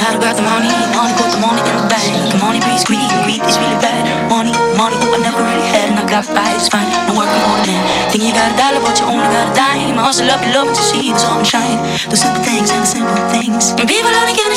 how to grab the money, money, put the money in the bank. The money breeds greed, greed is really bad. Money, money, oh, I never really had, and I got by, it's fine. No working on it. Think you got a dollar, but you only got a dime. I hustle up, you love to see the sun shine. The simple things and the simple things. And people only give a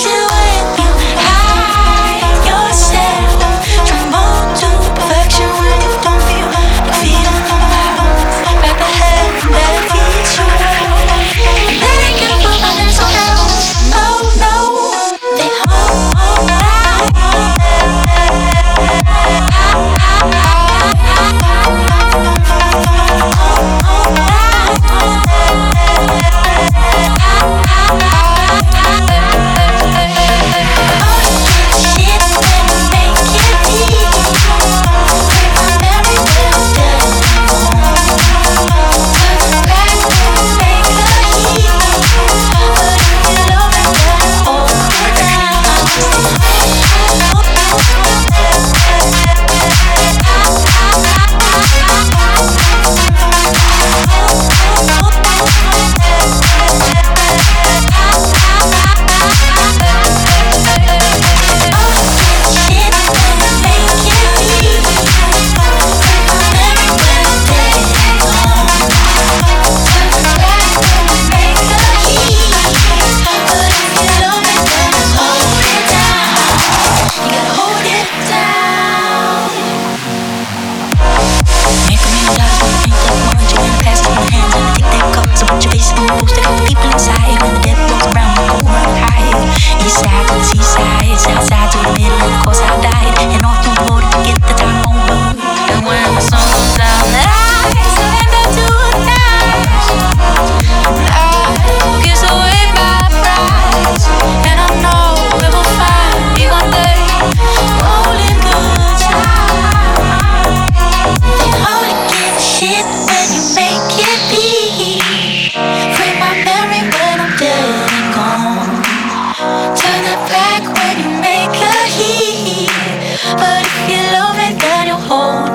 shit when you make it be. Free my memory when I'm dead and gone. Turn it back when you make a heat. But if you love it, then you'll hold it.